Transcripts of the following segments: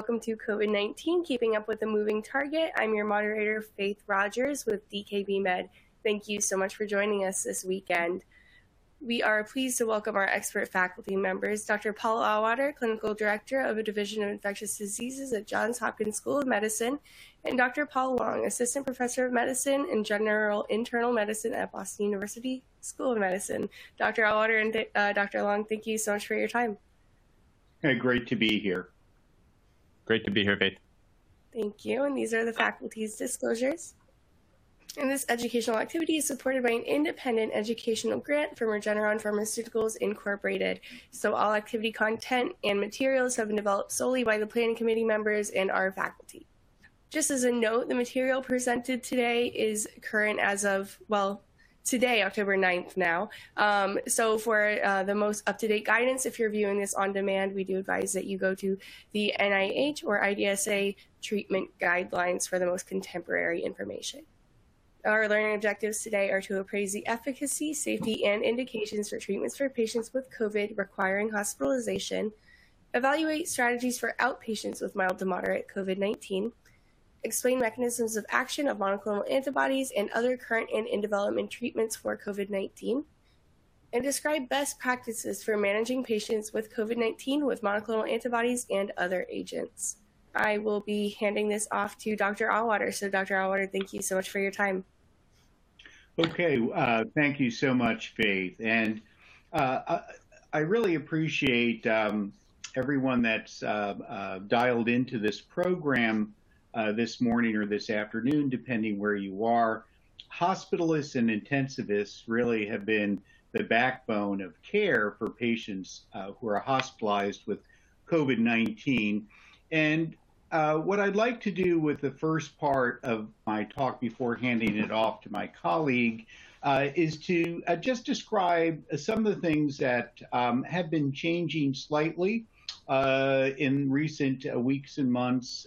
Welcome to COVID 19 Keeping Up with a Moving Target. I'm your moderator, Faith Rogers with DKB Med. Thank you so much for joining us this weekend. We are pleased to welcome our expert faculty members, Dr. Paul Auwaerter, Clinical Director of a Division of Infectious Diseases at Johns Hopkins School of Medicine, and Dr. Paul Long, Assistant Professor of Medicine and General Internal Medicine at Boston University School of Medicine. Dr. Auwaerter and uh, Dr. Long, thank you so much for your time. Hey, great to be here. Great to be here, Faith. Thank you. And these are the faculty's disclosures. And this educational activity is supported by an independent educational grant from Regeneron Pharmaceuticals Incorporated. So all activity content and materials have been developed solely by the planning committee members and our faculty. Just as a note, the material presented today is current as of, well, today, October 9th now. Um, so for uh, the most up-to-date guidance, if you're viewing this on demand, we do advise that you go to the NIH or IDSA treatment guidelines for the most contemporary information. Our learning objectives today are to appraise the efficacy, safety, and indications for treatments for patients with COVID requiring hospitalization, evaluate strategies for outpatients with mild to moderate COVID-19, explain mechanisms of action of monoclonal antibodies and other current and in development treatments for COVID 19, and describe best practices for managing patients with COVID 19 with monoclonal antibodies and other agents. I will be handing this off to Dr. Auwaerter. So, Dr. Auwaerter, thank you so much for your time. Okay, uh, thank you so much, Faith. And uh, I really appreciate um, everyone that's uh, uh dialed into this program uh, this morning or this afternoon, depending where you are. Hospitalists and intensivists really have been the backbone of care for patients uh, who are hospitalized with COVID 19. And uh, what I'd like to do with the first part of my talk before handing it off to my colleague uh, is to uh, just describe some of the things that um, have been changing slightly uh, in recent weeks and months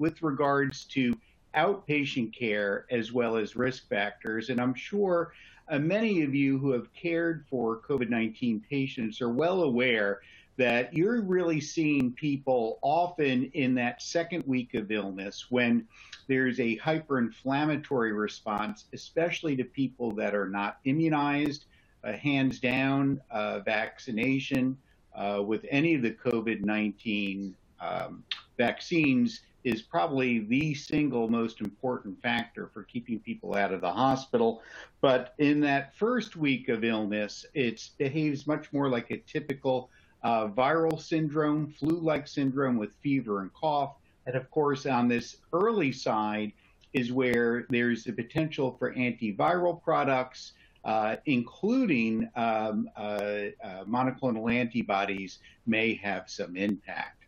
with regards to outpatient care as well as risk factors. And I'm sure uh, many of you who have cared for COVID 19 patients are well aware that you're really seeing people often in that second week of illness when there's a hyperinflammatory response, especially to people that are not immunized, uh, hands down, uh, vaccination uh, with any of the COVID 19 um, vaccines is probably the single most important factor for keeping people out of the hospital. But in that first week of illness, it behaves much more like a typical uh, viral syndrome, flu like syndrome with fever and cough. And of course, on this early side is where there's the potential for antiviral products. Uh, including um, uh, uh monoclonal antibodies, may have some impact.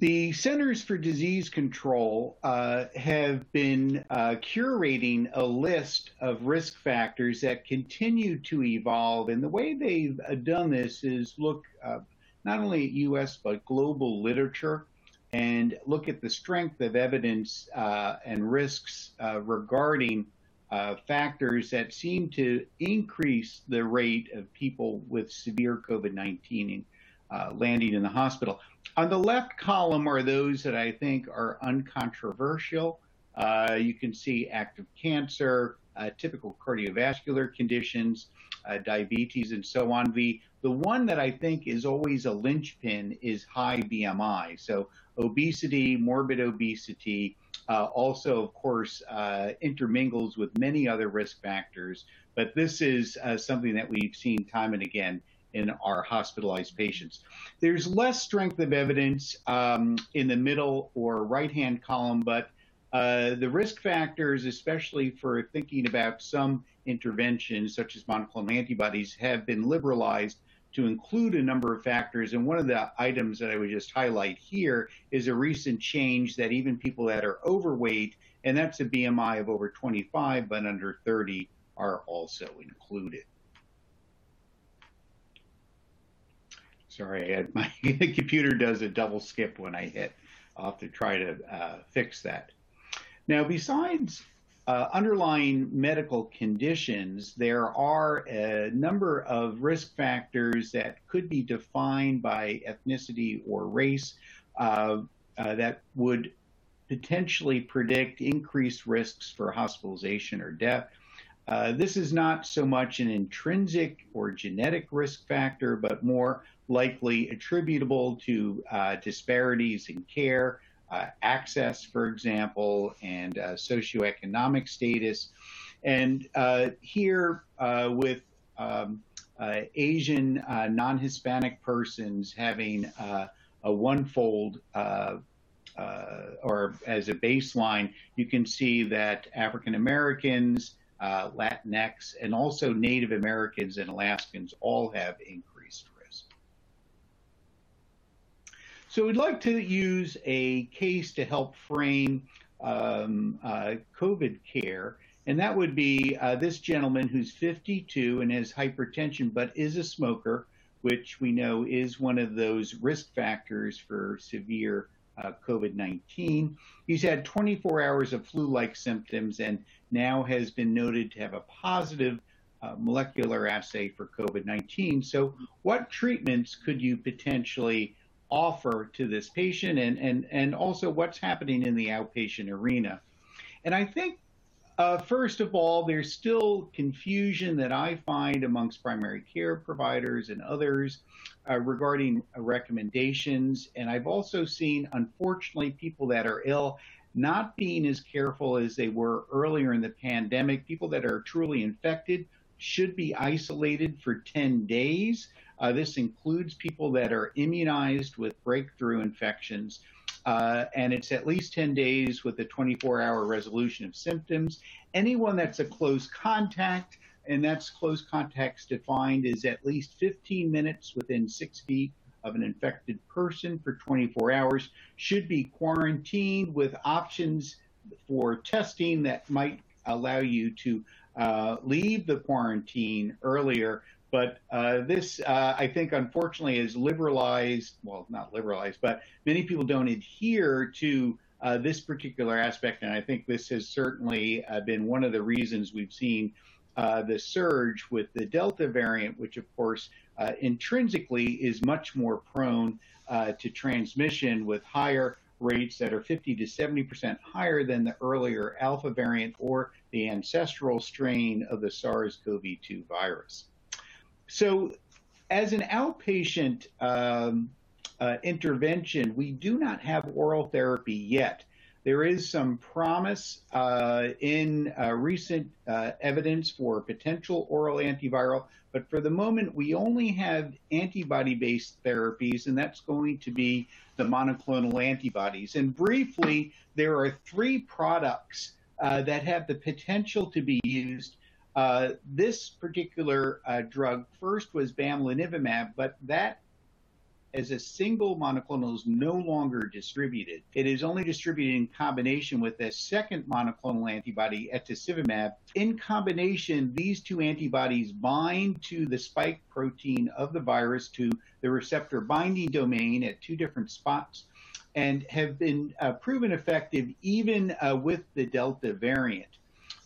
The Centers for Disease Control uh, have been uh, curating a list of risk factors that continue to evolve. And the way they've uh, done this is look uh, not only at US but global literature and look at the strength of evidence uh, and risks uh, regarding factors that seem to increase the rate of people with severe COVID 19 landing in the hospital. On the left column are those that I think are uncontroversial. Uh, you can see active cancer, uh, typical cardiovascular conditions, uh, diabetes, and so on. The, the one that I think is always a linchpin is high BMI. So obesity, morbid obesity, uh, also, of course, uh, intermingles with many other risk factors. But this is uh, something that we've seen time and again in our hospitalized patients. There's less strength of evidence um, in the middle or right hand column, but uh, the risk factors, especially for thinking about some interventions such as monoclonal antibodies, have been liberalized to include a number of factors. And one of the items that I would just highlight here is a recent change that even people that are overweight, and that's a BMI of over 25 but under 30, are also included. Sorry, my computer does a double skip when I hit. I'll have to try to uh, fix that. Now, besides uh, underlying medical conditions, there are a number of risk factors that could be defined by ethnicity or race uh, uh, that would potentially predict increased risks for hospitalization or death. Uh, this is not so much an intrinsic or genetic risk factor, but more likely attributable to uh, disparities in care, uh, access, for example, and uh, socioeconomic status. And uh, here, uh, with um, Asian non Hispanic persons having a one-fold uh, or as a baseline, you can see that African Americans, uh, Latinx, and also Native Americans and Alaskans all have increased risk. So we'd like to use a case to help frame um, uh, COVID care, and that would be uh, this gentleman who's 52 and has hypertension but is a smoker, which we know is one of those risk factors for severe uh, COVID 19. He's had 24 hours of flu like symptoms and now has been noted to have a positive uh, molecular assay for COVID 19. So, what treatments could you potentially offer to this patient and, and, and also what's happening in the outpatient arena? And I think uh, first of all, there's still confusion that I find amongst primary care providers and others uh, regarding uh, recommendations. And I've also seen, unfortunately, people that are ill not being as careful as they were earlier in the pandemic. People that are truly infected should be isolated for 10 days. Uh, this includes people that are immunized with breakthrough infections. Uh, and it's at least 10 days with a 24 hour resolution of symptoms. Anyone that's a close contact, and that's close contacts defined as at least 15 minutes within six feet of an infected person for 24 hours, should be quarantined with options for testing that might allow you to uh, leave the quarantine earlier but uh, this, uh, I think, unfortunately, is liberalized. Well, not liberalized, but many people don't adhere to uh, this particular aspect. And I think this has certainly uh, been one of the reasons we've seen uh, the surge with the Delta variant, which, of course, uh, intrinsically is much more prone to transmission with higher rates that are 50 to 70 percent higher than the earlier Alpha variant or the ancestral strain of the SARS-CoV-2 virus. So, as an outpatient um, uh, intervention, we do not have oral therapy yet. There is some promise uh, in uh, recent uh, evidence for potential oral antiviral, but for the moment, we only have antibody based therapies, and that's going to be the monoclonal antibodies. And briefly, there are three products uh, that have the potential to be used uh, this particular uh, drug first was bamlanivimab, but that as a single monoclonal is no longer distributed. It is only distributed in combination with a second monoclonal antibody, etesevimab. In combination, these two antibodies bind to the spike protein of the virus to the receptor binding domain at two different spots and have been uh, proven effective even uh, with the Delta variant.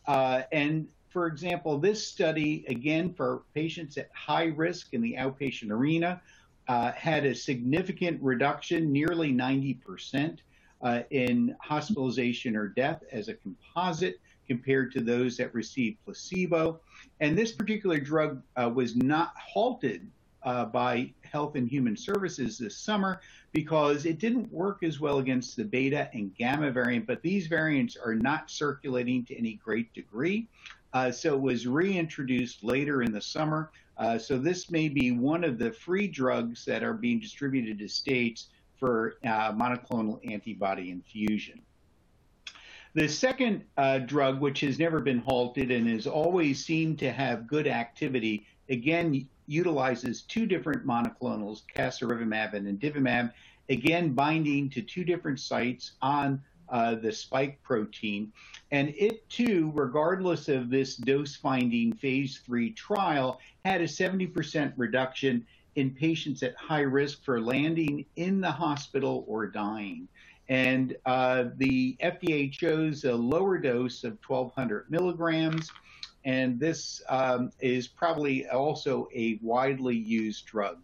Uh, and for example, this study, again, for patients at high risk in the outpatient arena, uh, had a significant reduction, nearly 90%, uh, in hospitalization or death as a composite compared to those that received placebo. And this particular drug uh, was not halted uh, by Health and Human Services this summer because it didn't work as well against the beta and gamma variant, but these variants are not circulating to any great degree. Uh, so it was reintroduced later in the summer. Uh, so this may be one of the free drugs that are being distributed to states for uh, monoclonal antibody infusion. The second uh, drug, which has never been halted and has always seemed to have good activity, again utilizes two different monoclonals, casirivimab and imdevimab, again binding to two different sites on uh, the spike protein. And it too, regardless of this dose finding phase three trial, had a 70% reduction in patients at high risk for landing in the hospital or dying. And uh, the FDA chose a lower dose of 1,200 milligrams. And this um, is probably also a widely used drug.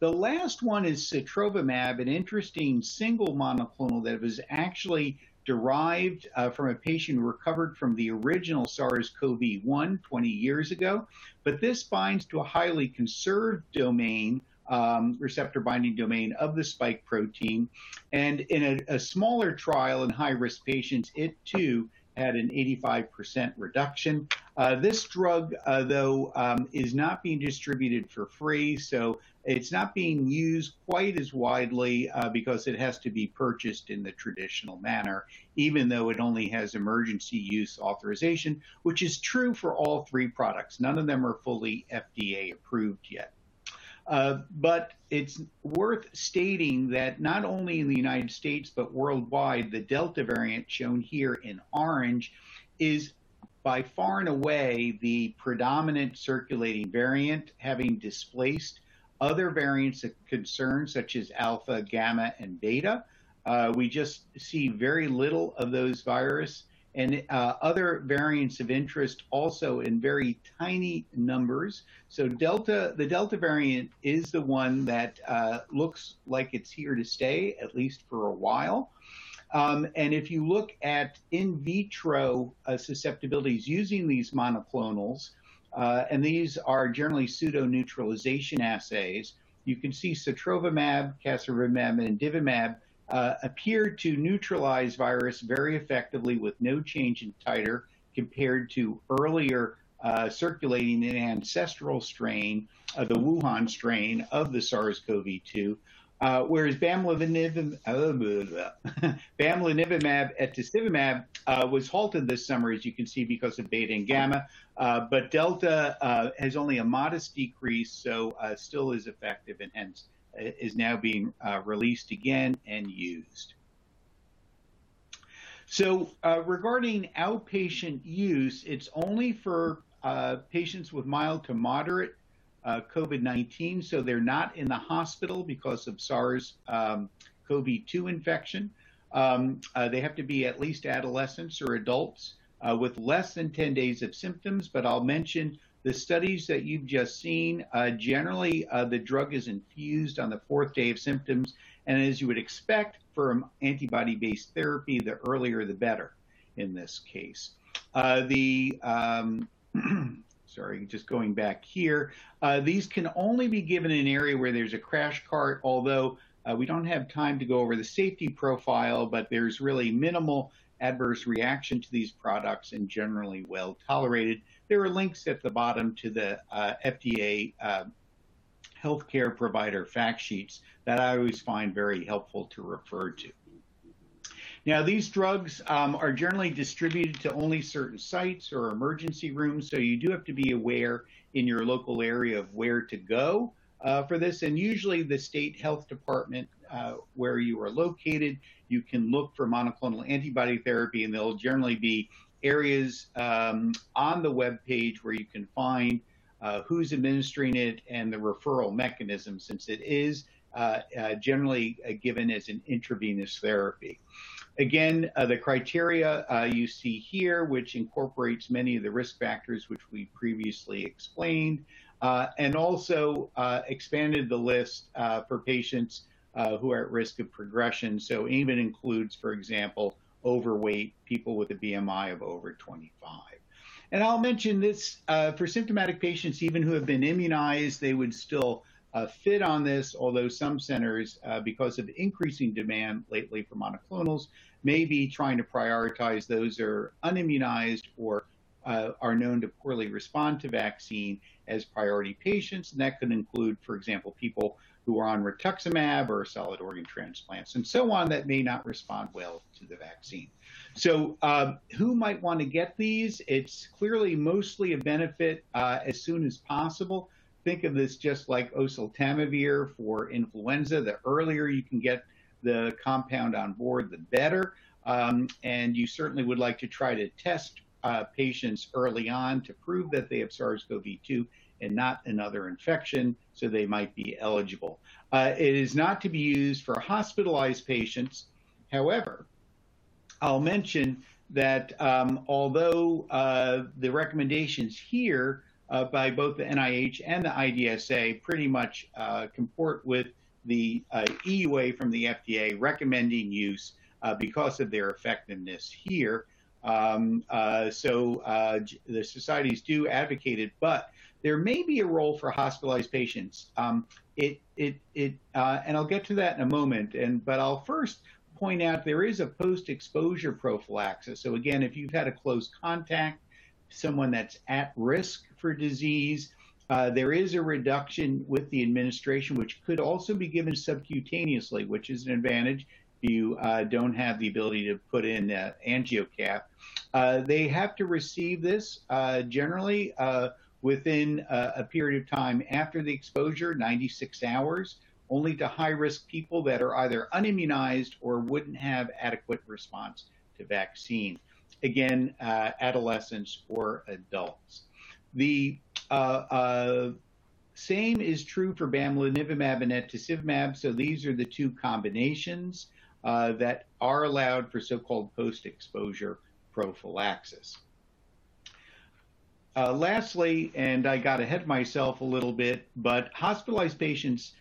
The last one is sotrovimab, an interesting single monoclonal that was actually derived uh, from a patient who recovered from the original SARS-CoV-1 20 years ago. But this binds to a highly conserved domain um, receptor binding domain of the spike protein. And in a, a smaller trial in high risk patients, it too had an 85% reduction. Uh, this drug, uh, though, um, is not being distributed for free, so it's not being used quite as widely uh, because it has to be purchased in the traditional manner, even though it only has emergency use authorization, which is true for all three products. None of them are fully FDA approved yet. Uh, but it's worth stating that not only in the United States but worldwide, the Delta variant shown here in orange is by far and away the predominant circulating variant, having displaced other variants of concern such as alpha, gamma, and beta. Uh, we just see very little of those virus and uh, other variants of interest also in very tiny numbers. So Delta, the Delta variant is the one that uh, looks like it's here to stay, at least for a while. Um, and if you look at in vitro uh, susceptibilities using these monoclonals, uh, and these are generally pseudo-neutralization assays, you can see sotrovimab, casirivimab, and imdevimab uh, appeared to neutralize virus very effectively with no change in titer compared to earlier uh, circulating an ancestral strain, uh, the Wuhan strain of the SARS-CoV-2, uh, whereas bamlanivimab, uh, bamlanivimab etesevimab uh, was halted this summer, as you can see, because of beta and gamma. Uh, but delta uh, has only a modest decrease, so uh, still is effective and hence is now being uh, released again and used. So uh, regarding outpatient use, it's only for uh, patients with mild to moderate uh, COVID-19, so they're not in the hospital because of SARS-CoV-2 um, infection. Um, uh, they have to be at least adolescents or adults uh, with less than 10 days of symptoms, but I'll mention the studies that you've just seen, uh, generally uh, the drug is infused on the fourth day of symptoms, and as you would expect from antibody-based therapy, the earlier the better in this case. Uh, the um, sorry, just going back here, uh, these can only be given in an area where there's a crash cart, although uh, we don't have time to go over the safety profile, but there's really minimal adverse reaction to these products and generally well tolerated. There are links at the bottom to the uh, FDA uh, healthcare provider fact sheets that I always find very helpful to refer to. Now, these drugs um, are generally distributed to only certain sites or emergency rooms, so you do have to be aware in your local area of where to go uh, for this. And usually, the state health department uh, where you are located, you can look for monoclonal antibody therapy, and there'll generally be areas um, on the web page where you can find uh, who's administering it and the referral mechanism, since it is uh, uh, generally uh, given as an intravenous therapy. Again, uh, the criteria uh, you see here, which incorporates many of the risk factors which we previously explained, and also expanded the list for patients who are at risk of progression. So even includes, for example, overweight, people with a BMI of over 25. And I'll mention this uh, for symptomatic patients, even who have been immunized, they would still uh, fit on this, although some centers, uh, because of increasing demand lately for monoclonals, may be trying to prioritize those that are unimmunized or uh, are known to poorly respond to vaccine as priority patients. And that could include, for example, people who are on rituximab or solid organ transplants and so on that may not respond well to the vaccine. So um, who might want to get these? It's clearly mostly a benefit uh, as soon as possible. Think of this just like oseltamivir for influenza. The earlier you can get the compound on board, the better. Um, and you certainly would like to try to test uh, patients early on to prove that they have SARS-CoV-2 and not another infection, so they might be eligible. Uh, it is not to be used for hospitalized patients However, I'll mention that um, although uh, the recommendations here by both the NIH and the IDSA pretty much uh, comport with the uh, EUA from the FDA recommending use uh, because of their effectiveness here. Um, uh, so the societies do advocate it, but there may be a role for hospitalized patients. Um, it, it, it, and I'll get to that in a moment. And but I'll first point out there is a post-exposure prophylaxis. So again, if you've had a close contact, someone that's at risk for disease, uh, there is a reduction with the administration, which could also be given subcutaneously, which is an advantage if you uh, don't have the ability to put in uh, angiocath. Uh, they have to receive this uh, generally uh, within a period of time after the exposure, 96 hours only to high risk people that are either unimmunized or wouldn't have adequate response to vaccine. Again, uh, adolescents or adults. The uh, uh, same is true for bamlanivimab and etesevimab. So these are the two combinations uh, that are allowed for so-called post-exposure prophylaxis. Uh, lastly, and I got ahead of myself a little bit, but hospitalized patients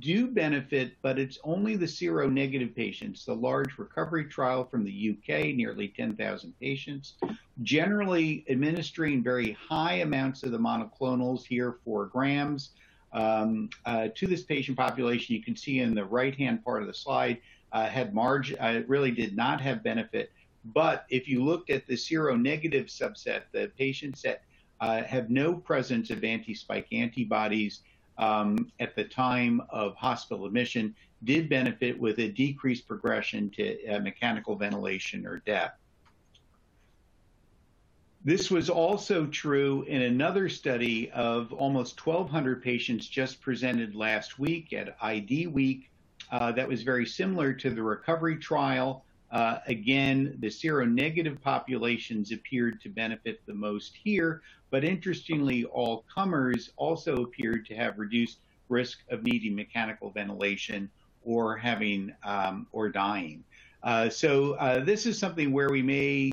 do benefit, but it's only the seronegative patients. The large recovery trial from the UK, nearly 10,000 patients, generally administering very high amounts of the monoclonals here, four grams, um, uh, to this patient population. You can see in the right-hand part of the slide, uh, had margin, uh, really did not have benefit. But if you looked at the seronegative subset, the patients that uh, have no presence of anti-spike antibodies, um, at the time of hospital admission did benefit with a decreased progression to uh, mechanical ventilation or death. This was also true in another study of almost 1,200 patients just presented last week at ID Week uh, that was very similar to the recovery trial. Uh, again, the seronegative populations appeared to benefit the most here, but interestingly, all comers also appeared to have reduced risk of needing mechanical ventilation or having um, or dying. Uh, so uh, this is something where we may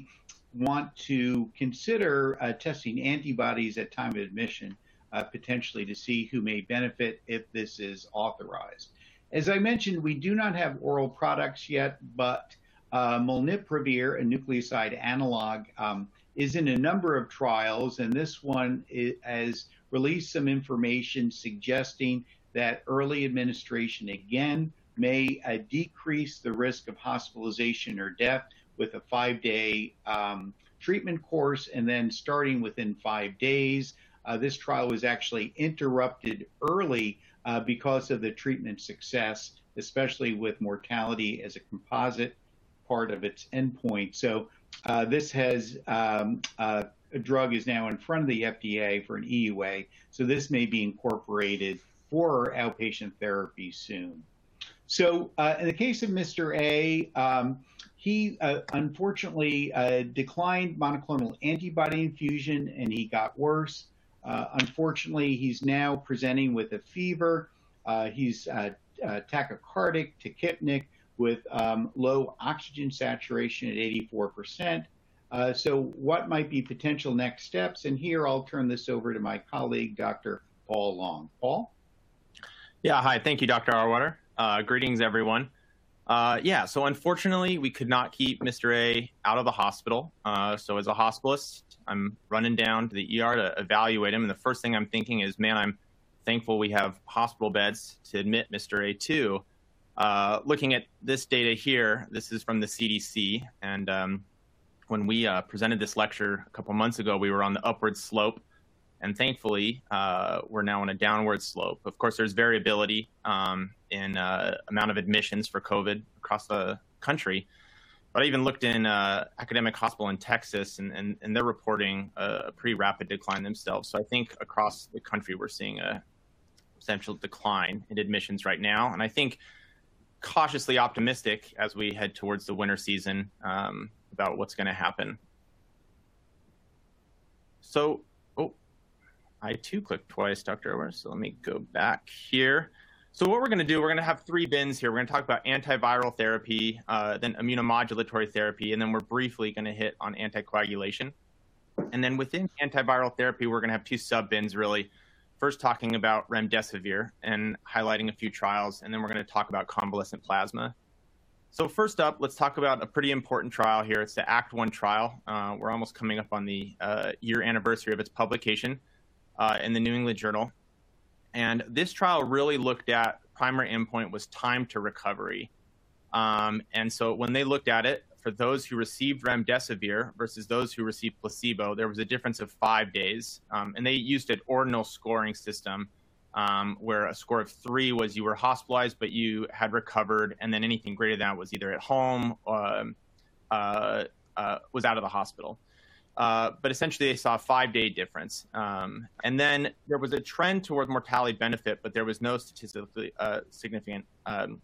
want to consider uh, testing antibodies at time of admission, uh, potentially to see who may benefit if this is authorized. As I mentioned, we do not have oral products yet, but uh, molnupiravir, a nucleoside analog, um, is in a number of trials, and this one has released some information suggesting that early administration again may uh, decrease the risk of hospitalization or death with a five day um, treatment course, and then starting within five days. Uh, this trial was actually interrupted early uh, because of the treatment success, especially with mortality as a composite part of its endpoint. So uh, this has um, uh, a drug is now in front of the FDA for an EUA, so this may be incorporated for outpatient therapy soon. So uh, in the case of Mr. A, um, he uh, unfortunately uh, declined monoclonal antibody infusion and he got worse. Uh, unfortunately, he's now presenting with a fever. he's tachycardic, tachypneic, with um, low oxygen saturation at 84%. Uh, so what might be potential next steps? And here I'll turn this over to my colleague, Dr. Paul Long. Paul? Yeah, hi. Thank you, Dr. Auwaerter. Uh, greetings, everyone. Uh, yeah, so unfortunately, we could not keep Mr. A out of the hospital. Uh, so as a hospitalist, I'm running down to the ER to evaluate him. And the first thing I'm thinking is, man, I'm thankful we have hospital beds to admit Mr. A to. Uh, looking at this data here, this is from the CDC, and um, when we uh, presented this lecture a couple months ago, we were on the upward slope, and thankfully, uh, we're now on a downward slope. Of course, there's variability um, in uh, amount of admissions for COVID across the country, but I even looked in uh, academic hospital in Texas, and, and, and they're reporting a pretty rapid decline themselves. So I think across the country, we're seeing a potential decline in admissions right now, and I think cautiously optimistic as we head towards the winter season um, about what's going to happen. So, oh, I too clicked twice, Dr. Ower, so let me go back here. So what we're going to do, we're going to have three bins here. We're going to talk about antiviral therapy, uh, then immunomodulatory therapy, and then we're briefly going to hit on anticoagulation. And then within antiviral therapy, we're going to have two sub bins really. First, talking about remdesivir and highlighting a few trials, and then we're going to talk about convalescent plasma. So first up, let's talk about a pretty important trial here. It's the ACT 1 trial. Uh, we're almost coming up on the uh, year anniversary of its publication uh, in the New England Journal. And this trial really looked at primary endpoint was time to recovery. Um, and so when they looked at it, for those who received remdesivir versus those who received placebo, there was a difference of five days. Um, and they used an ordinal scoring system um, where a score of three was you were hospitalized, but you had recovered. And then anything greater than that was either at home or uh, uh, was out of the hospital. Uh, but essentially, they saw a five day difference. Um, and then there was a trend toward mortality benefit, but there was no statistically uh, significant um,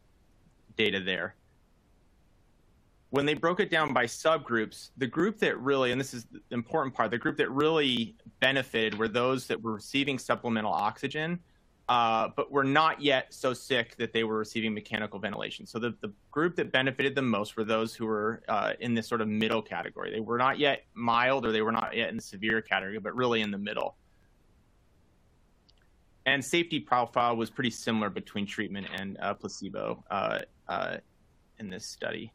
data there. When they broke it down by subgroups, the group that really, and this is the important part, the group that really benefited were those that were receiving supplemental oxygen uh, but were not yet so sick that they were receiving mechanical ventilation. So the, the group that benefited the most were those who were uh, in this sort of middle category. They were not yet mild or they were not yet in the severe category, but really in the middle. And safety profile was pretty similar between treatment and uh, placebo uh, uh, in this study.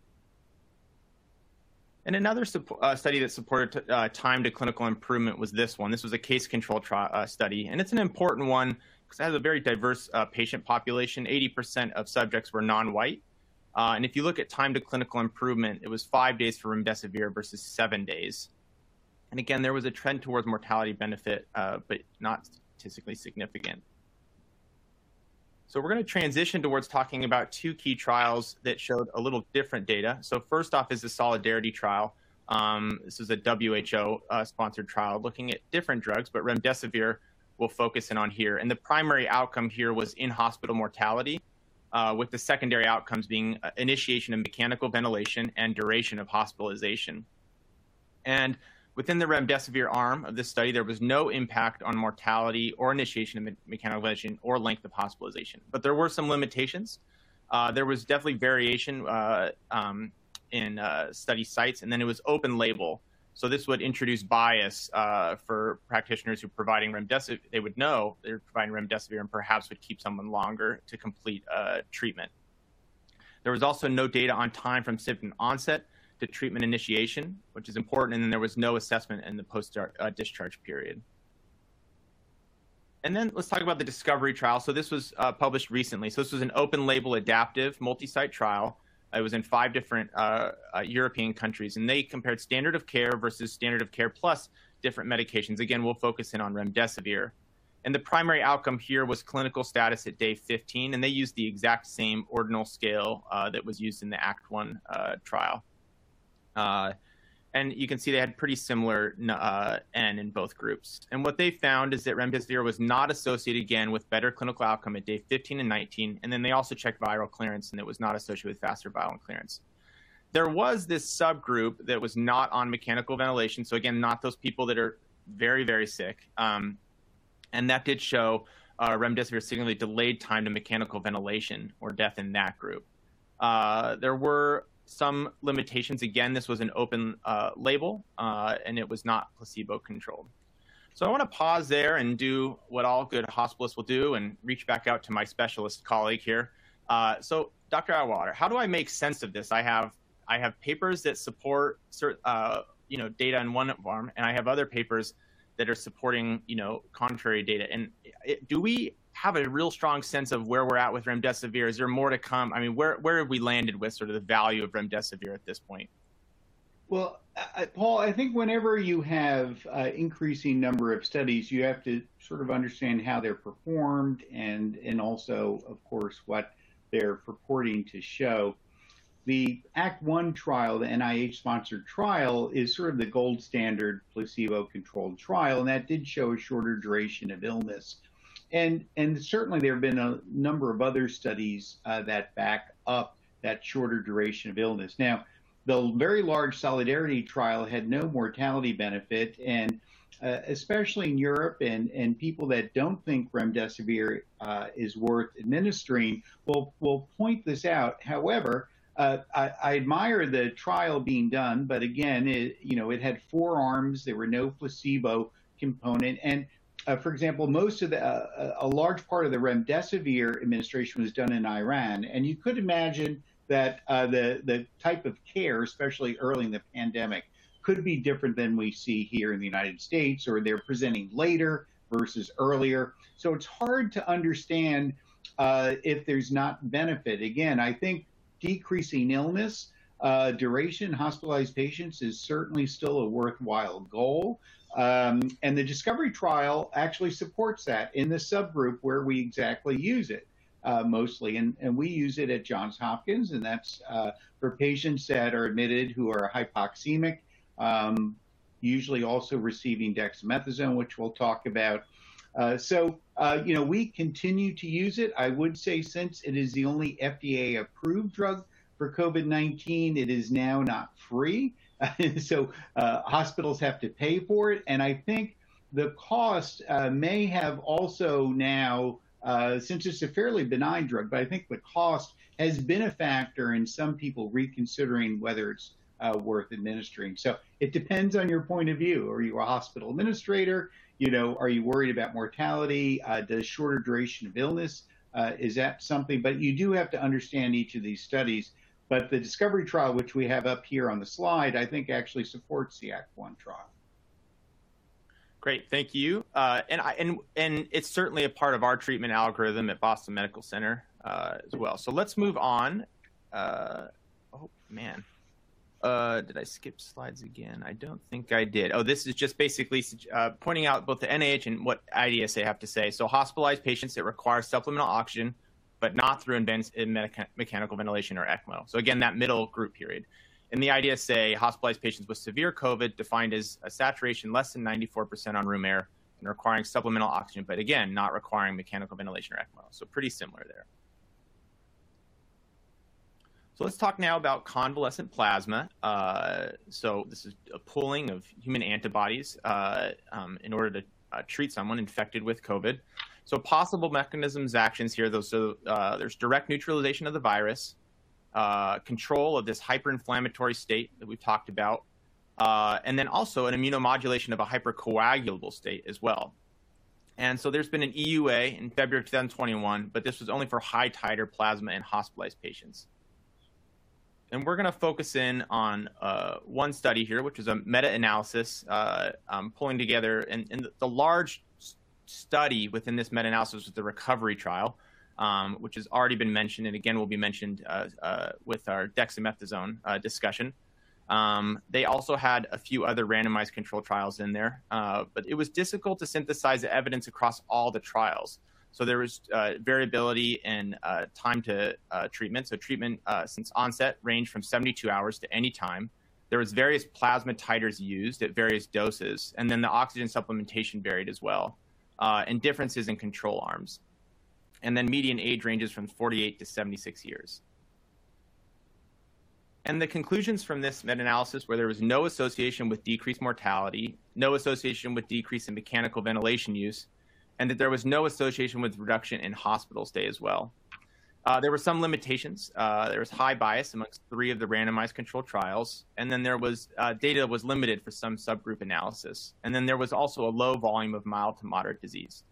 And another uh, study that supported uh, time to clinical improvement was this one. This was a case control uh, study, and it's an important one because it has a very diverse uh, patient population. 80% of subjects were non-white. Uh, and if you look at time to clinical improvement, it was five days for remdesivir versus seven days. And again, there was a trend towards mortality benefit, uh, but not statistically significant. So we're going to transition towards talking about two key trials that showed a little different data. So first off is the Solidarity trial. Um, this is a WHO-sponsored uh, trial looking at different drugs, but remdesivir we'll focus in on here. And the primary outcome here was in hospital mortality, uh, with the secondary outcomes being uh, initiation of mechanical ventilation and duration of hospitalization. And within the remdesivir arm of this study, there was no impact on mortality or initiation of mechanical ventilation or length of hospitalization. But there were some limitations. Uh, there was definitely variation uh, um, in uh, study sites, and then it was open label. So this would introduce bias uh, for practitioners who are providing remdesivir. They would know they're providing remdesivir and perhaps would keep someone longer to complete uh, treatment. There was also no data on time from symptom onset to treatment initiation, which is important, and then there was no assessment in the post-discharge uh, period. And then let's talk about the discovery trial. So this was uh, published recently. So this was an open label adaptive multi-site trial it was in five different uh, uh, European countries, and they compared standard of care versus standard of care plus different medications. Again, we'll focus in on remdesivir. And the primary outcome here was clinical status at day 15, and they used the exact same ordinal scale uh, that was used in the ACT 1 uh, trial. Uh, and you can see they had pretty similar uh, N in both groups. And what they found is that remdesivir was not associated again with better clinical outcome at day 15 and 19. And then they also checked viral clearance, and it was not associated with faster viral clearance. There was this subgroup that was not on mechanical ventilation. So again, not those people that are very, very sick. Um, and that did show uh, remdesivir signally delayed time to mechanical ventilation or death in that group. Uh, there were some limitations. Again, this was an open uh, label uh, and it was not placebo controlled. So I want to pause there and do what all good hospitalists will do and reach back out to my specialist colleague here. Uh, so, Dr. Auwaerter, how do I make sense of this? I have I have papers that support uh, you know data in one arm, and I have other papers that are supporting you know contrary data. And it, do we have a real strong sense of where we're at with remdesivir? Is there more to come? I mean, where where have we landed with sort of the value of remdesivir at this point? Well, uh, Paul, I think whenever you have uh, increasing number of studies, you have to sort of understand how they're performed and and also, of course, what they're purporting to show. The Act One trial, the NIH-sponsored trial, is sort of the gold standard placebo-controlled trial, and that did show a shorter duration of illness and and certainly there have been a number of other studies uh, that back up that shorter duration of illness. Now, the very large Solidarity trial had no mortality benefit, and uh, especially in Europe and, and people that don't think remdesivir uh, is worth administering will, will point this out. However, uh, I, I, admire the trial being done, but again, it, you know, it had four arms. There were no placebo component, and uh, for example, most of the uh, a large part of the remdesivir administration was done in Iran, and you could imagine that uh, the the type of care, especially early in the pandemic, could be different than we see here in the United States, or they're presenting later versus earlier. So it's hard to understand uh, if there's not benefit. Again, I think decreasing illness uh, duration, hospitalized patients is certainly still a worthwhile goal. Um, and the discovery trial actually supports that in the subgroup where we exactly use it. Uh, mostly, and, and we use it at Johns Hopkins, and that's uh, for patients that are admitted who are hypoxemic um, usually also receiving dexamethasone, which we'll talk about. Uh, so, uh, you know, we continue to use it. I would say since it is the only FDA approved drug for COVID 19, it is now not free. so, uh, hospitals have to pay for it. And I think the cost uh, may have also now, uh, since it's a fairly benign drug, but I think the cost has been a factor in some people reconsidering whether it's uh, worth administering. So it depends on your point of view. Are you a hospital administrator? You know, are you worried about mortality? Uh, does shorter duration of illness uh, is that something? But you do have to understand each of these studies. But the discovery trial, which we have up here on the slide, I think actually supports the Act One trial. Great, thank you. Uh, and I, and and it's certainly a part of our treatment algorithm at Boston Medical Center uh, as well. So let's move on. Uh, oh man, uh, did I skip slides again? I don't think I did. Oh, this is just basically uh, pointing out both the NIH and what IDSA have to say. So hospitalized patients that require supplemental oxygen, but not through mechanical ventilation or ECMO. So again, that middle group period. In the IDSA, hospitalized patients with severe COVID defined as a saturation less than 94% on room air and requiring supplemental oxygen, but again, not requiring mechanical ventilation or ECMO. So pretty similar there. So let's talk now about convalescent plasma. Uh, so this is a pooling of human antibodies uh, um, in order to uh, treat someone infected with COVID. So possible mechanisms, actions here. Those so uh, there's direct neutralization of the virus, uh, control of this hyperinflammatory state that we've talked about, uh, and then also an immunomodulation of a hypercoagulable state as well. And so there's been an EUA in February 2021, but this was only for high titer plasma in hospitalized patients and we're going to focus in on uh, one study here, which is a meta-analysis uh, um, pulling together, and, and, the large study within this meta-analysis was the recovery trial, um, which has already been mentioned, and again will be mentioned uh, uh with our dexamethasone uh, discussion. Um, they also had a few other randomized control trials in there, uh, but it was difficult to synthesize the evidence across all the trials. So there was uh, variability in uh, time to treatment. So treatment since onset ranged from 72 hours to any time. There was various plasma titers used at various doses, and then the oxygen supplementation varied as well, uh, and differences in control arms. And then median age ranges from 48 to 76 years. And the conclusions from this meta-analysis where there was no association with decreased mortality, no association with decrease in mechanical ventilation use, and that there was no association with reduction in hospital stay as well. Uh, there were some limitations. Uh, there was high bias amongst three of the randomized controlled trials, and then there was uh, data was limited for some subgroup analysis, and then there was also a low volume of mild to moderate disease.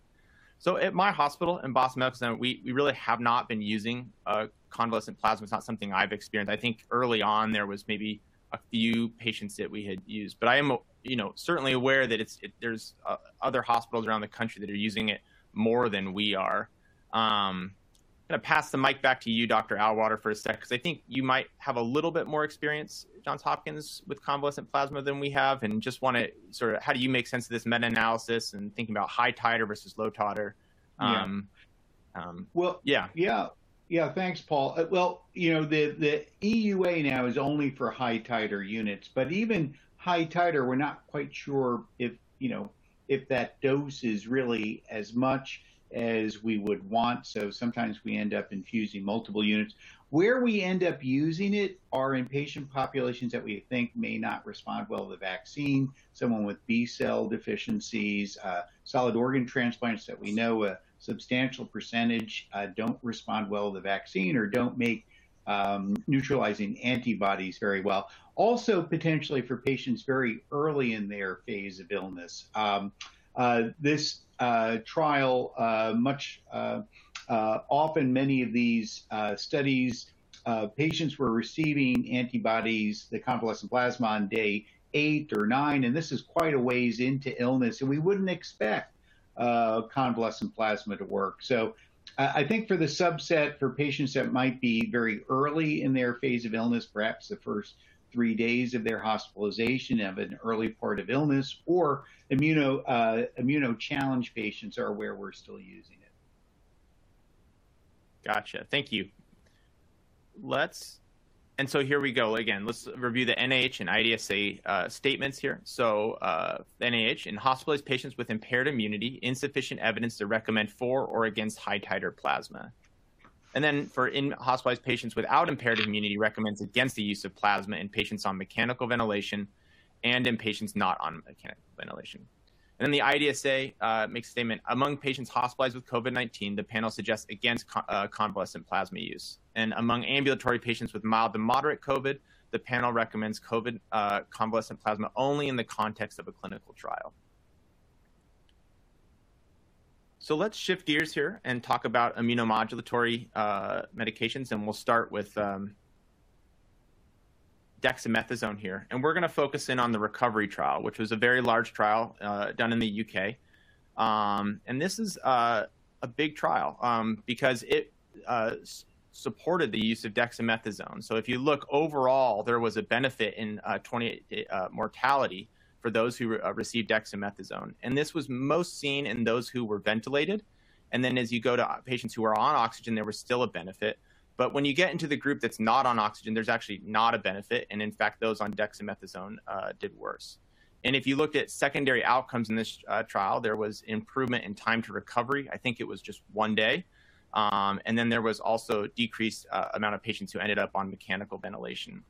So at my hospital in Boston Medical Center, we, we really have not been using uh, convalescent plasma. It's not something I've experienced. I think early on there was maybe a few patients that we had used, but I am you know certainly aware that it's it, there's uh, other hospitals around the country that are using it more than we are. Um, going to pass the mic back to you, Dr. Auwaerter, for a sec, because I think you might have a little bit more experience, Johns Hopkins, with convalescent plasma than we have, and just want to sort of how do you make sense of this meta-analysis and thinking about high titer versus low titer? Um, yeah. Um, well, yeah, yeah. Yeah, thanks, Paul. Uh, well, you know, the, the EUA now is only for high titer units, but even high titer, we're not quite sure if, you know, if that dose is really as much as we would want. So sometimes we end up infusing multiple units. Where we end up using it are in patient populations that we think may not respond well to the vaccine, someone with B cell deficiencies, uh, solid organ transplants that we know a substantial percentage uh, don't respond well to the vaccine or don't make um, neutralizing antibodies very well. Also, potentially for patients very early in their phase of illness. Um, this uh, trial, uh, much uh, uh, often, many of these studies, patients were receiving antibodies, the convalescent plasma, on day eight or nine, and this is quite a ways into illness, and we wouldn't expect convalescent plasma to work. So I think for the subset, for patients that might be very early in their phase of illness, perhaps the first three days of their hospitalization of an early part of illness, or immuno uh, immuno challenge patients are where we're still using it. Gotcha. Thank you. Let's and so here we go again. Let's review the NIH and IDSA uh, statements here. So uh, NIH in hospitalized patients with impaired immunity, insufficient evidence to recommend for or against high titer plasma. And then for in hospitalized patients without impaired immunity, recommends against the use of plasma in patients on mechanical ventilation and in patients not on mechanical ventilation. And then the IDSA uh, makes a statement among patients hospitalized with COVID 19, the panel suggests against uh, convalescent plasma use. And among ambulatory patients with mild to moderate COVID, the panel recommends COVID uh, convalescent plasma only in the context of a clinical trial. So let's shift gears here and talk about immunomodulatory uh, medications, and we'll start with um, dexamethasone here. And we're going to focus in on the recovery trial, which was a very large trial uh, done in the UK. Um, and this is uh, a big trial um, because it uh, supported the use of dexamethasone. So if you look overall, there was a benefit in uh, 20 uh, mortality for those who re- uh, received dexamethasone. And this was most seen in those who were ventilated. And then as you go to patients who are on oxygen, there was still a benefit. But when you get into the group that's not on oxygen, there's actually not a benefit. And in fact, those on dexamethasone uh, did worse. And if you looked at secondary outcomes in this uh, trial, there was improvement in time to recovery. I think it was just one day. Um, and then there was also decreased uh, amount of patients who ended up on mechanical ventilation.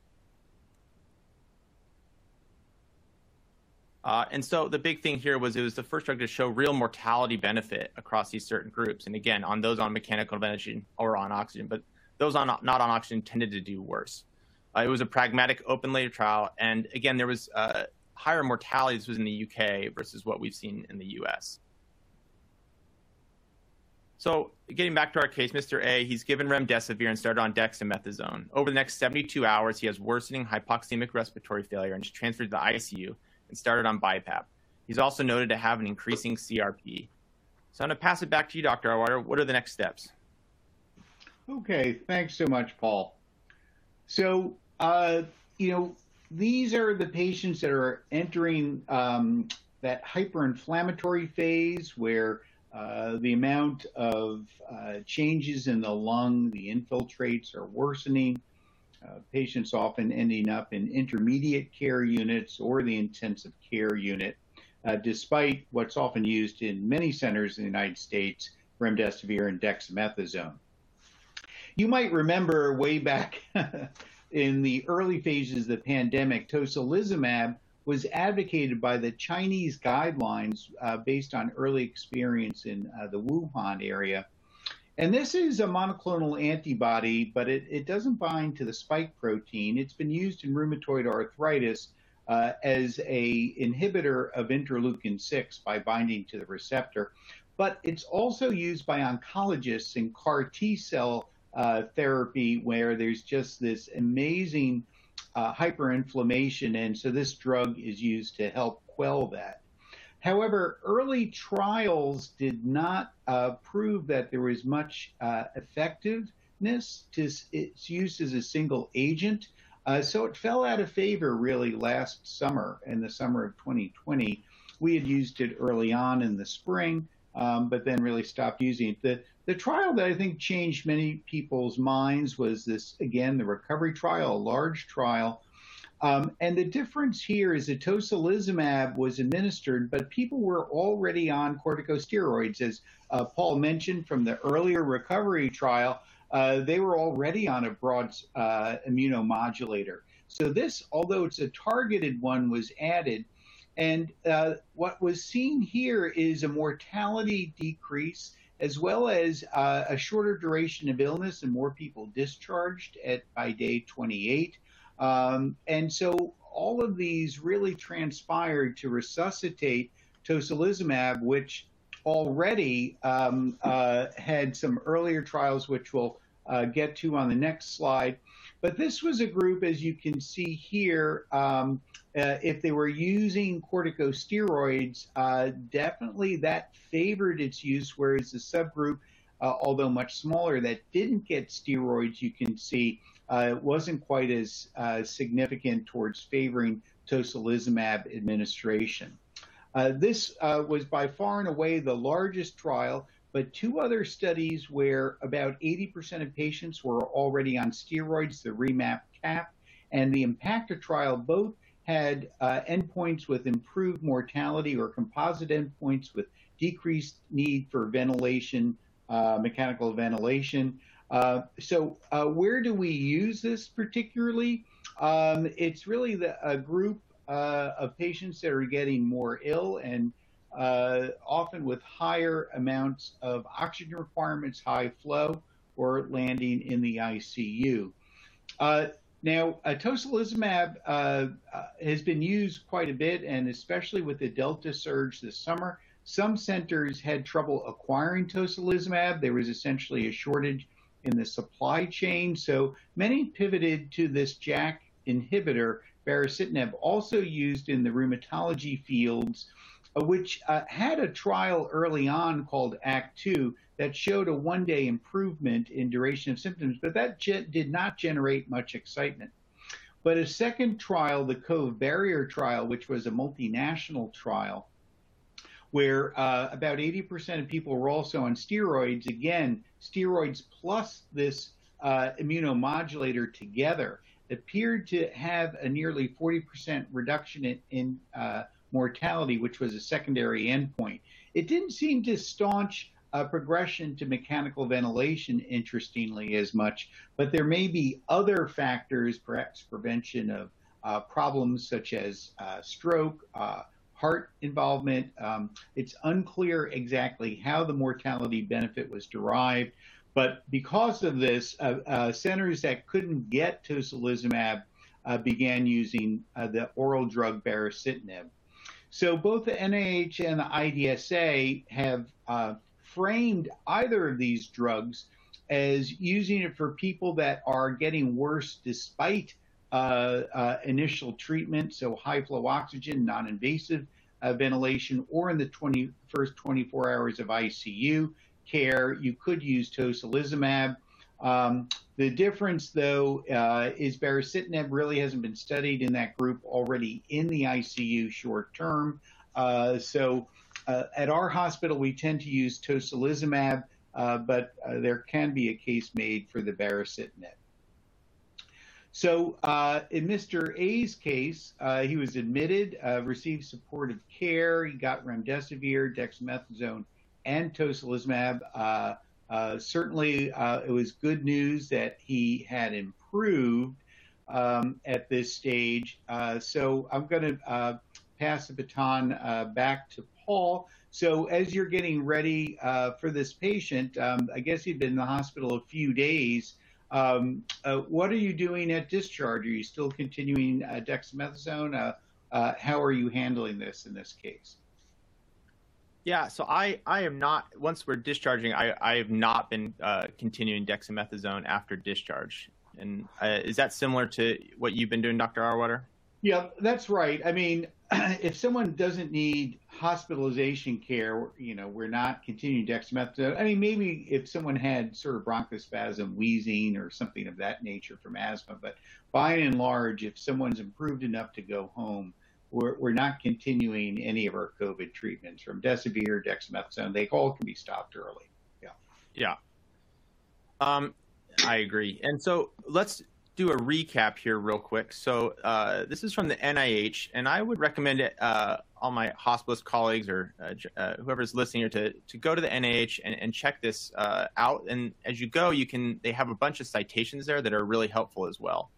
Uh, and so the big thing here was it was the first drug to show real mortality benefit across these certain groups. And again, on those on mechanical ventilation or on oxygen, but those on not on oxygen tended to do worse. Uh, it was a pragmatic open label trial. And again, there was uh, higher mortality. This was in the UK versus what we've seen in the US. So getting back to our case, Mr. A, he's given remdesivir and started on dexamethasone. Over the next 72 hours, he has worsening hypoxemic respiratory failure and is transferred to the ICU and started on BiPAP. He's also noted to have an increasing CRP. So I'm going to pass it back to you, Dr. Auwaerter. What are the next steps? Okay, thanks so much, Paul. So, uh, you know, these are the patients that are entering um, that hyperinflammatory phase where uh, the amount of uh, changes in the lung, the infiltrates are worsening. Uh, patients often ending up in intermediate care units or the intensive care unit, uh, despite what's often used in many centers in the United States, remdesivir and dexamethasone. You might remember way back in the early phases of the pandemic, tocilizumab was advocated by the Chinese guidelines uh, based on early experience in uh, the Wuhan area and this is a monoclonal antibody, but it, it doesn't bind to the spike protein. It's been used in rheumatoid arthritis uh, as a inhibitor of interleukin 6 by binding to the receptor. But it's also used by oncologists in CAR T cell uh, therapy where there's just this amazing uh, hyperinflammation. And so this drug is used to help quell that. However, early trials did not uh, prove that there was much uh, effectiveness to its use as a single agent. Uh, so it fell out of favor really last summer, in the summer of 2020. We had used it early on in the spring, um, but then really stopped using it. The, the trial that I think changed many people's minds was this, again, the recovery trial, a large trial Um, and the difference here is that tocilizumab was administered, but people were already on corticosteroids. As uh, Paul mentioned from the earlier recovery trial, uh, they were already on a broad uh, immunomodulator. So this, although it's a targeted one, was added. And uh, what was seen here is a mortality decrease as well as uh, a shorter duration of illness and more people discharged at by day 28. Um, and so all of these really transpired to resuscitate tocilizumab, which already um, uh, had some earlier trials, which we'll uh, get to on the next slide. But this was a group, as you can see here, um, uh, if they were using corticosteroids, uh, definitely that favored its use, whereas the subgroup, uh, although much smaller, that didn't get steroids, you can see uh, wasn't quite as uh, significant towards favoring tocilizumab administration. Uh, this was by far and away the largest trial, but two other studies where about 80% of patients were already on steroids, the REMAP CAP and the EMPACTA trial, both had uh, endpoints with improved mortality or composite endpoints with decreased need for ventilation, uh, mechanical ventilation. Uh, so, uh, where do we use this particularly? Um, it's really the, a group uh, of patients that are getting more ill and uh, often with higher amounts of oxygen requirements, high flow, or landing in the ICU. Now, uh, tocilizumab uh, uh, has been used quite a bit, and especially with the Delta surge this summer, some centers had trouble acquiring tocilizumab. There was essentially a shortage in the supply chain, so many pivoted to this JAK inhibitor, baricitinib, also used in the rheumatology fields, uh, which uh, had a trial early on called ACT 2 that showed a one day improvement in duration of symptoms, but that did not generate much excitement. But a second trial, the COV-BARRIER trial, which was a multinational trial, where uh, about 80% of people were also on steroids, again, steroids plus this uh, immunomodulator together, appeared to have a nearly 40% reduction in, in uh, mortality, which was a secondary endpoint. It didn't seem to staunch uh, progression to mechanical ventilation, interestingly, as much, but there may be other factors, perhaps prevention of uh, problems such as uh, stroke, uh, heart involvement. Um, it's unclear exactly how the mortality benefit was derived, but because of this, uh, uh, centers that couldn't get tocilizumab began using the oral drug baricitinib. So both the NIH and the IDSA have framed either of these drugs as using it for people that are getting worse despite uh, uh, initial treatment, so high flow oxygen, non invasive uh, ventilation, or in the 20, first 24 hours of ICU care, you could use tocilizumab. Um, the difference, though, uh, is baricitinib really hasn't been studied in that group already in the ICU short term. Uh, so uh, at our hospital, we tend to use tocilizumab, uh, but uh, there can be a case made for the baricitinib. So uh, in Mr. A's case, uh, he was admitted, uh, received supportive care. He got remdesivir, dexamethasone, and tocilizumab. certainly, it was good news that he had improved um, at this stage. so I'm going to pass the baton back to Paul. So as you're getting ready uh, for this patient, um, I guess you've been in the hospital a few days. Um, uh, what are you doing at discharge? Are you still continuing uh, dexamethasone? Uh, uh, how are you handling this in this case? Yeah, so I, I am not, once we're discharging, I, I have not been uh, continuing dexamethasone after discharge. And is that similar to what you've been doing, Dr. Auwaerter? Yeah, that's right. I mean, if someone doesn't need hospitalization care, you know, we're not continuing dexamethasone. I mean, maybe if someone had sort of bronchospasm, wheezing, or something of that nature from asthma, but by and large, if someone's improved enough to go home, we're, we're not continuing any of our COVID treatments from remdesivir, dexamethasone. They all can be stopped early. Yeah. Yeah. Um, I agree. And so let's do a recap here real quick. So uh, this is from the NIH, and I would recommend uh, all my hospitalist colleagues or uh, uh, whoever's listening here to, to go to the NIH and, and check this uh, out. And as you go, you can they have a bunch of citations there that are really helpful as well.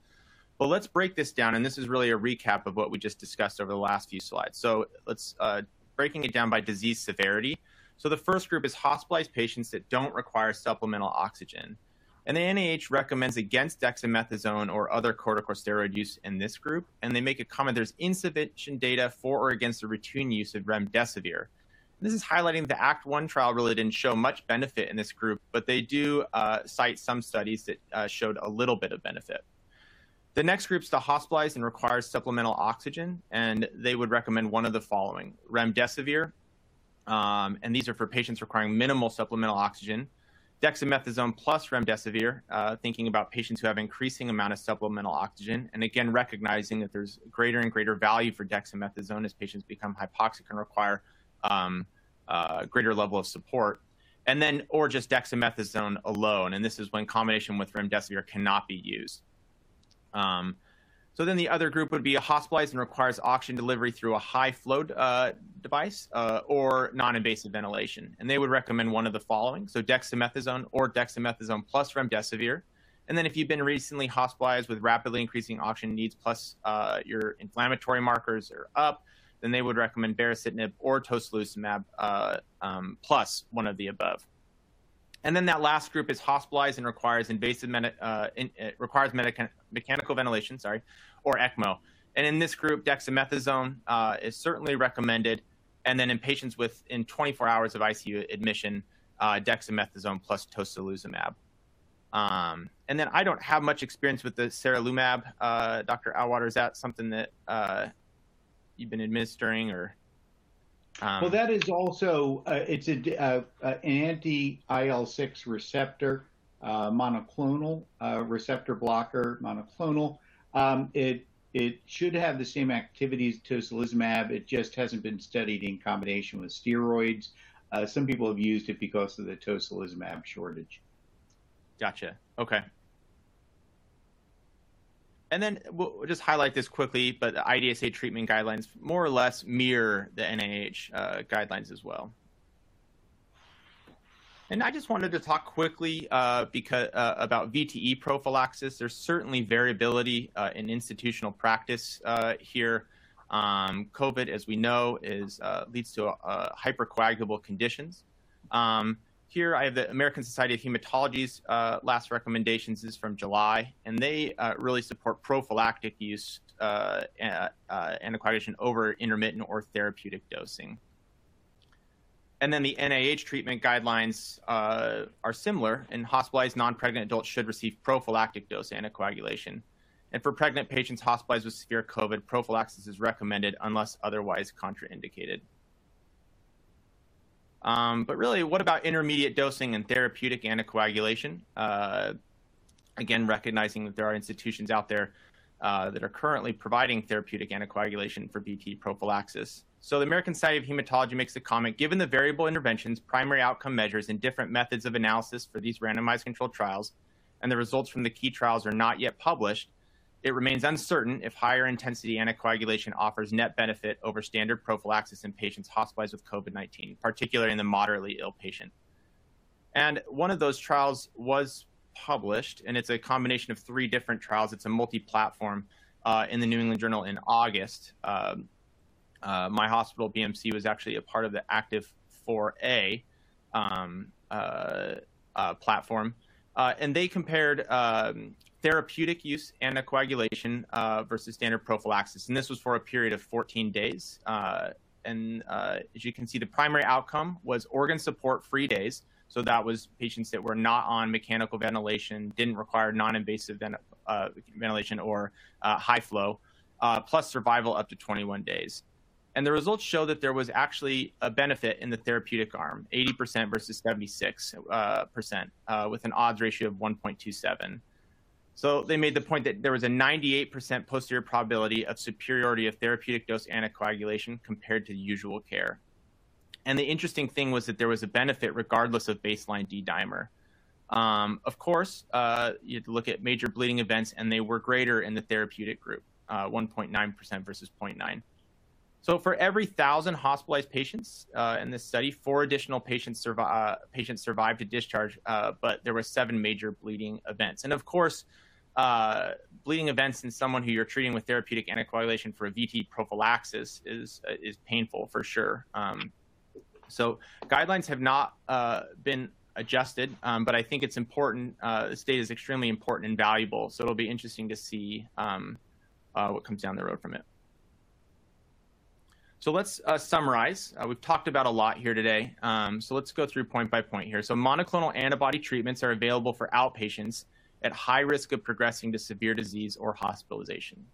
But let's break this down, and this is really a recap of what we just discussed over the last few slides. So let's uh, breaking it down by disease severity. So the first group is hospitalized patients that don't require supplemental oxygen. And the NIH recommends against dexamethasone or other corticosteroid use in this group. And they make a comment there's insufficient data for or against the routine use of remdesivir. This is highlighting the ACT 1 trial really didn't show much benefit in this group, but they do uh, cite some studies that uh, showed a little bit of benefit. The next group is the hospitalized and requires supplemental oxygen, and they would recommend one of the following remdesivir, um, and these are for patients requiring minimal supplemental oxygen dexamethasone plus remdesivir, uh, thinking about patients who have increasing amount of supplemental oxygen, and again recognizing that there's greater and greater value for dexamethasone as patients become hypoxic and require um, uh, greater level of support, and then or just dexamethasone alone, and this is when combination with remdesivir cannot be used. Um, so then the other group would be hospitalized and requires oxygen delivery through a high flow uh, device uh, or non-invasive ventilation. And they would recommend one of the following. So dexamethasone or dexamethasone plus remdesivir. And then if you've been recently hospitalized with rapidly increasing oxygen needs plus uh, your inflammatory markers are up, then they would recommend baricitinib or tocilizumab uh, um, plus one of the above. And then that last group is hospitalized and requires invasive uh, in, requires mechanical ventilation, sorry, or ECMO. And in this group, dexamethasone uh, is certainly recommended. And then in patients within 24 hours of ICU admission, uh, dexamethasone plus tocilizumab. Um, and then I don't have much experience with the sarilumab. Uh, Dr. Auwaerter, is that something that uh, you've been administering or? Um, well, that is also uh, it's a, uh, uh an anti IL six receptor uh, monoclonal uh, receptor blocker monoclonal. Um, it it should have the same activities tocilizumab. It just hasn't been studied in combination with steroids. Uh, some people have used it because of the tocilizumab shortage. Gotcha. Okay. And then we'll just highlight this quickly, but the IDSA treatment guidelines more or less mirror the NIH uh, guidelines as well. And I just wanted to talk quickly uh, because uh, about VTE prophylaxis. There's certainly variability uh, in institutional practice uh, here. Um, COVID, as we know, is uh, leads to hypercoagulable conditions. Um, here I have the American Society of Hematology's uh, last recommendations is from July, and they uh, really support prophylactic use uh, uh anticoagulation over intermittent or therapeutic dosing. And then the NIH treatment guidelines uh, are similar, and hospitalized non-pregnant adults should receive prophylactic dose anticoagulation. And for pregnant patients hospitalized with severe COVID, prophylaxis is recommended unless otherwise contraindicated. Um, but really, what about intermediate dosing and therapeutic anticoagulation? Uh, again, recognizing that there are institutions out there uh, that are currently providing therapeutic anticoagulation for VT prophylaxis. So the American Society of Hematology makes the comment, given the variable interventions, primary outcome measures, and different methods of analysis for these randomized controlled trials, and the results from the key trials are not yet published, it remains uncertain if higher intensity anticoagulation offers net benefit over standard prophylaxis in patients hospitalized with COVID 19, particularly in the moderately ill patient. And one of those trials was published, and it's a combination of three different trials. It's a multi platform uh, in the New England Journal in August. Um, uh, my hospital, BMC, was actually a part of the Active 4A um, uh, uh, platform. Uh, and they compared um, therapeutic use anticoagulation uh, versus standard prophylaxis. And this was for a period of 14 days. Uh, and uh, as you can see, the primary outcome was organ support free days. So that was patients that were not on mechanical ventilation, didn't require non invasive uh, ventilation or uh, high flow, uh, plus survival up to 21 days. And the results show that there was actually a benefit in the therapeutic arm, 80% versus 76%, with an odds ratio of 1.27. So they made the point that there was a 98% posterior probability of superiority of therapeutic dose anticoagulation compared to usual care. And the interesting thing was that there was a benefit regardless of baseline D dimer. Um, of course, uh, you look at major bleeding events, and they were greater in the therapeutic group, 1.9% uh, versus 0.9. So for every thousand hospitalized patients uh, in this study, four additional patients, survi- uh, patients survived to discharge, uh, but there were seven major bleeding events. And of course, uh, bleeding events in someone who you're treating with therapeutic anticoagulation for a VT prophylaxis is uh, is painful for sure. Um, so guidelines have not uh, been adjusted, um, but I think it's important. this data is extremely important and valuable. So it'll be interesting to see um, what comes down the road from it. So let's uh, summarize. Uh, we've talked about a lot here today. Um, so let's go through point by point here. So monoclonal antibody treatments are available for outpatients at high risk of progressing to severe disease or hospitalization.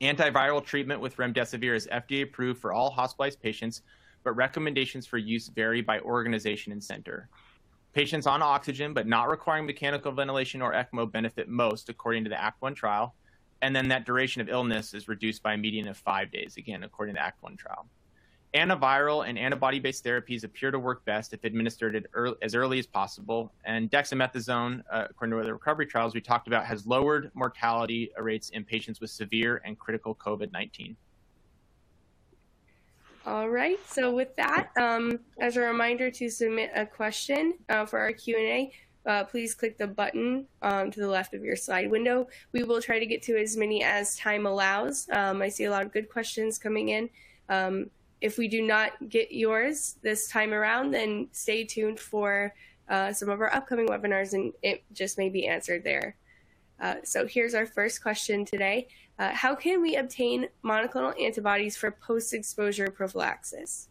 Antiviral treatment with remdesivir is FDA approved for all hospitalized patients, but recommendations for use vary by organization and center. Patients on oxygen but not requiring mechanical ventilation or ECMO benefit most, according to the ACT 1 trial, and then that duration of illness is reduced by a median of five days, again, according to the ACT 1 trial. Antiviral and antibody based therapies appear to work best if administered early, as early as possible. And dexamethasone, uh, according to the recovery trials we talked about, has lowered mortality rates in patients with severe and critical COVID 19. All right. So with that, um, as a reminder to submit a question uh, for our Q&A, uh, please click the button um, to the left of your slide window. We will try to get to as many as time allows. Um, I see a lot of good questions coming in. If we do not get yours this time around, then stay tuned for uh, some of our upcoming webinars and it just may be answered there. Uh, so here's our first question today. Uh, how can we obtain monoclonal antibodies for post-exposure prophylaxis?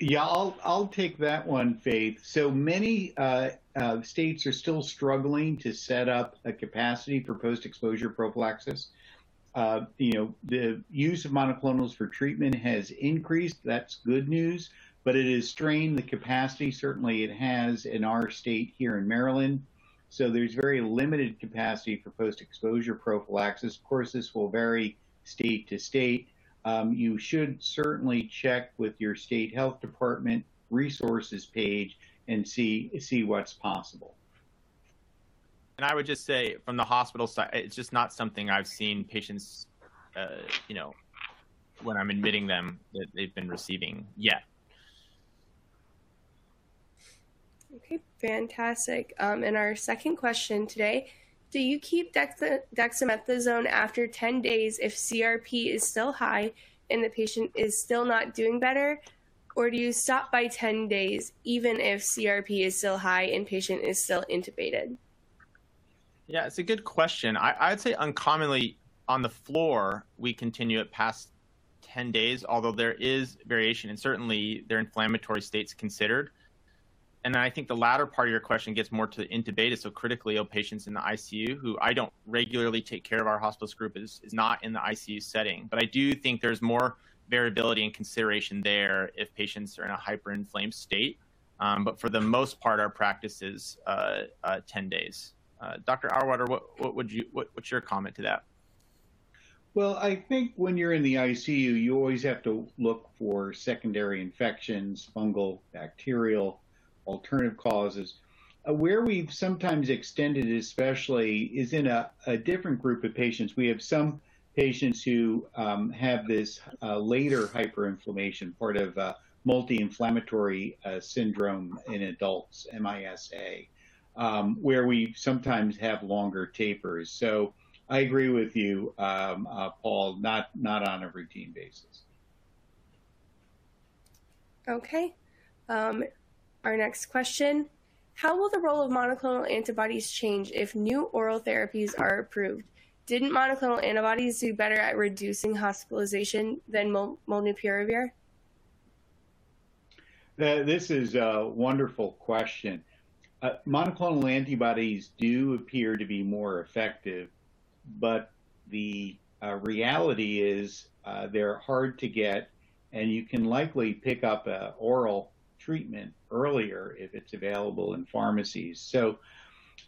Yeah, I'll I'll take that one, Faith. So many uh, uh, states are still struggling to set up a capacity for post-exposure prophylaxis. Uh, you know, the use of monoclonals for treatment has increased. That's good news, but it has strained the capacity. Certainly, it has in our state here in Maryland. So there's very limited capacity for post-exposure prophylaxis. Of course, this will vary state to state um, you should certainly check with your state health department resources page and see see what's possible. And I would just say, from the hospital side, it's just not something I've seen patients, uh, you know, when I'm admitting them that they've been receiving yet. Okay, fantastic. Um, and our second question today do you keep dexamethasone after 10 days if CRP is still high and the patient is still not doing better? Or do you stop by 10 days even if CRP is still high and patient is still intubated? Yeah, it's a good question. I, I'd say uncommonly on the floor, we continue it past 10 days, although there is variation and certainly their inflammatory states considered and then I think the latter part of your question gets more to the intubated, so critically ill patients in the ICU, who I don't regularly take care of. Our hospice group is, is not in the ICU setting, but I do think there's more variability and consideration there if patients are in a hyperinflamed state. Um, but for the most part, our practice is uh, uh, 10 days. Uh, Dr. Auwaerter, what, what would you what, what's your comment to that? Well, I think when you're in the ICU, you always have to look for secondary infections, fungal, bacterial alternative causes. Uh, where we've sometimes extended, especially, is in a, a, different group of patients. We have some patients who um, have this uh, later hyperinflammation, part of uh, multi-inflammatory uh, syndrome in adults, MISA, um, where we sometimes have longer tapers. So I agree with you, um, uh, Paul, not not on a routine basis. Okay. Um, our next question How will the role of monoclonal antibodies change if new oral therapies are approved? Didn't monoclonal antibodies do better at reducing hospitalization than mol- molnupiravir? Uh, this is a wonderful question. Uh, monoclonal antibodies do appear to be more effective, but the uh, reality is uh, they're hard to get, and you can likely pick up an oral treatment earlier if it's available in pharmacies. So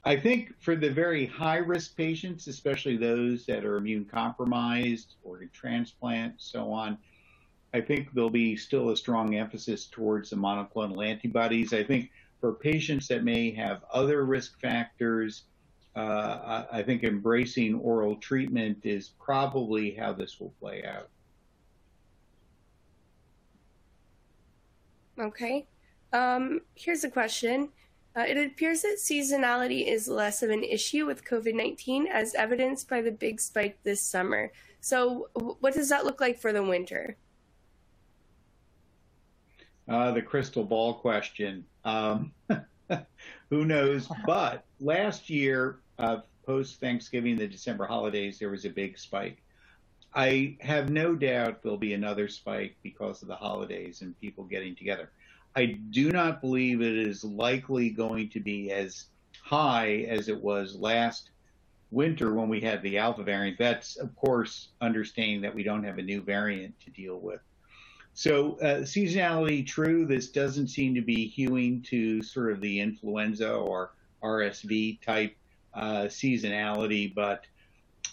I think for the very high risk patients, especially those that are immune compromised, organ transplant, so on, I think there'll be still a strong emphasis towards the monoclonal antibodies. I think for patients that may have other risk factors, uh, I, think embracing oral treatment is probably how this will play out. Okay. Um, here's a question. Uh, it appears that seasonality is less of an issue with COVID 19 as evidenced by the big spike this summer. So, what does that look like for the winter? Uh, the crystal ball question. Um, who knows? But last year, uh, post Thanksgiving, the December holidays, there was a big spike. I have no doubt there'll be another spike because of the holidays and people getting together. I do not believe it is likely going to be as high as it was last winter when we had the alpha variant. That's, of course, understanding that we don't have a new variant to deal with. So, uh, seasonality, true. This doesn't seem to be hewing to sort of the influenza or RSV type uh, seasonality, but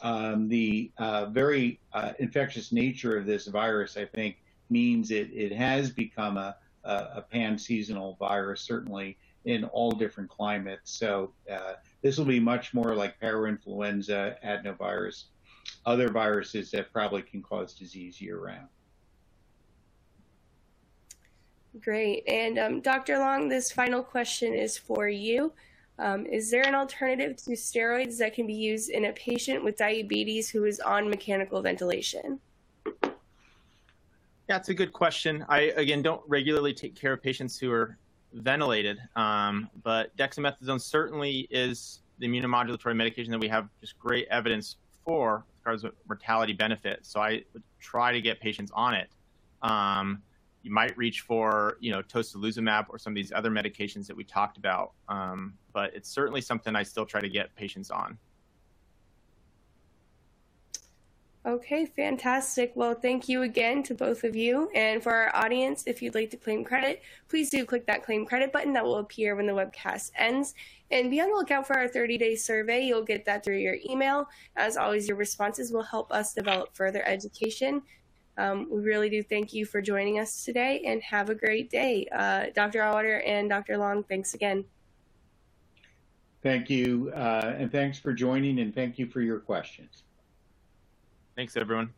um, the uh, very uh, infectious nature of this virus, I think, means it, it has become a, a, a pan seasonal virus, certainly in all different climates. So, uh, this will be much more like parainfluenza, adenovirus, other viruses that probably can cause disease year round. Great. And um, Dr. Long, this final question is for you. Um, is there an alternative to steroids that can be used in a patient with diabetes who is on mechanical ventilation? It's a good question. I, again, don't regularly take care of patients who are ventilated, um, but dexamethasone certainly is the immunomodulatory medication that we have just great evidence for as far as mortality benefit. So I would try to get patients on it. Um, you might reach for, you know, tocilizumab or some of these other medications that we talked about. Um, but it's certainly something I still try to get patients on. Okay, fantastic. Well, thank you again to both of you. And for our audience, if you'd like to claim credit, please do click that claim credit button that will appear when the webcast ends. And be on the lookout for our 30 day survey. You'll get that through your email. As always, your responses will help us develop further education um, we really do thank you for joining us today and have a great day. Uh, Dr. Auwaerter and Dr. Long, thanks again. Thank you, uh, and thanks for joining, and thank you for your questions. Thanks, everyone.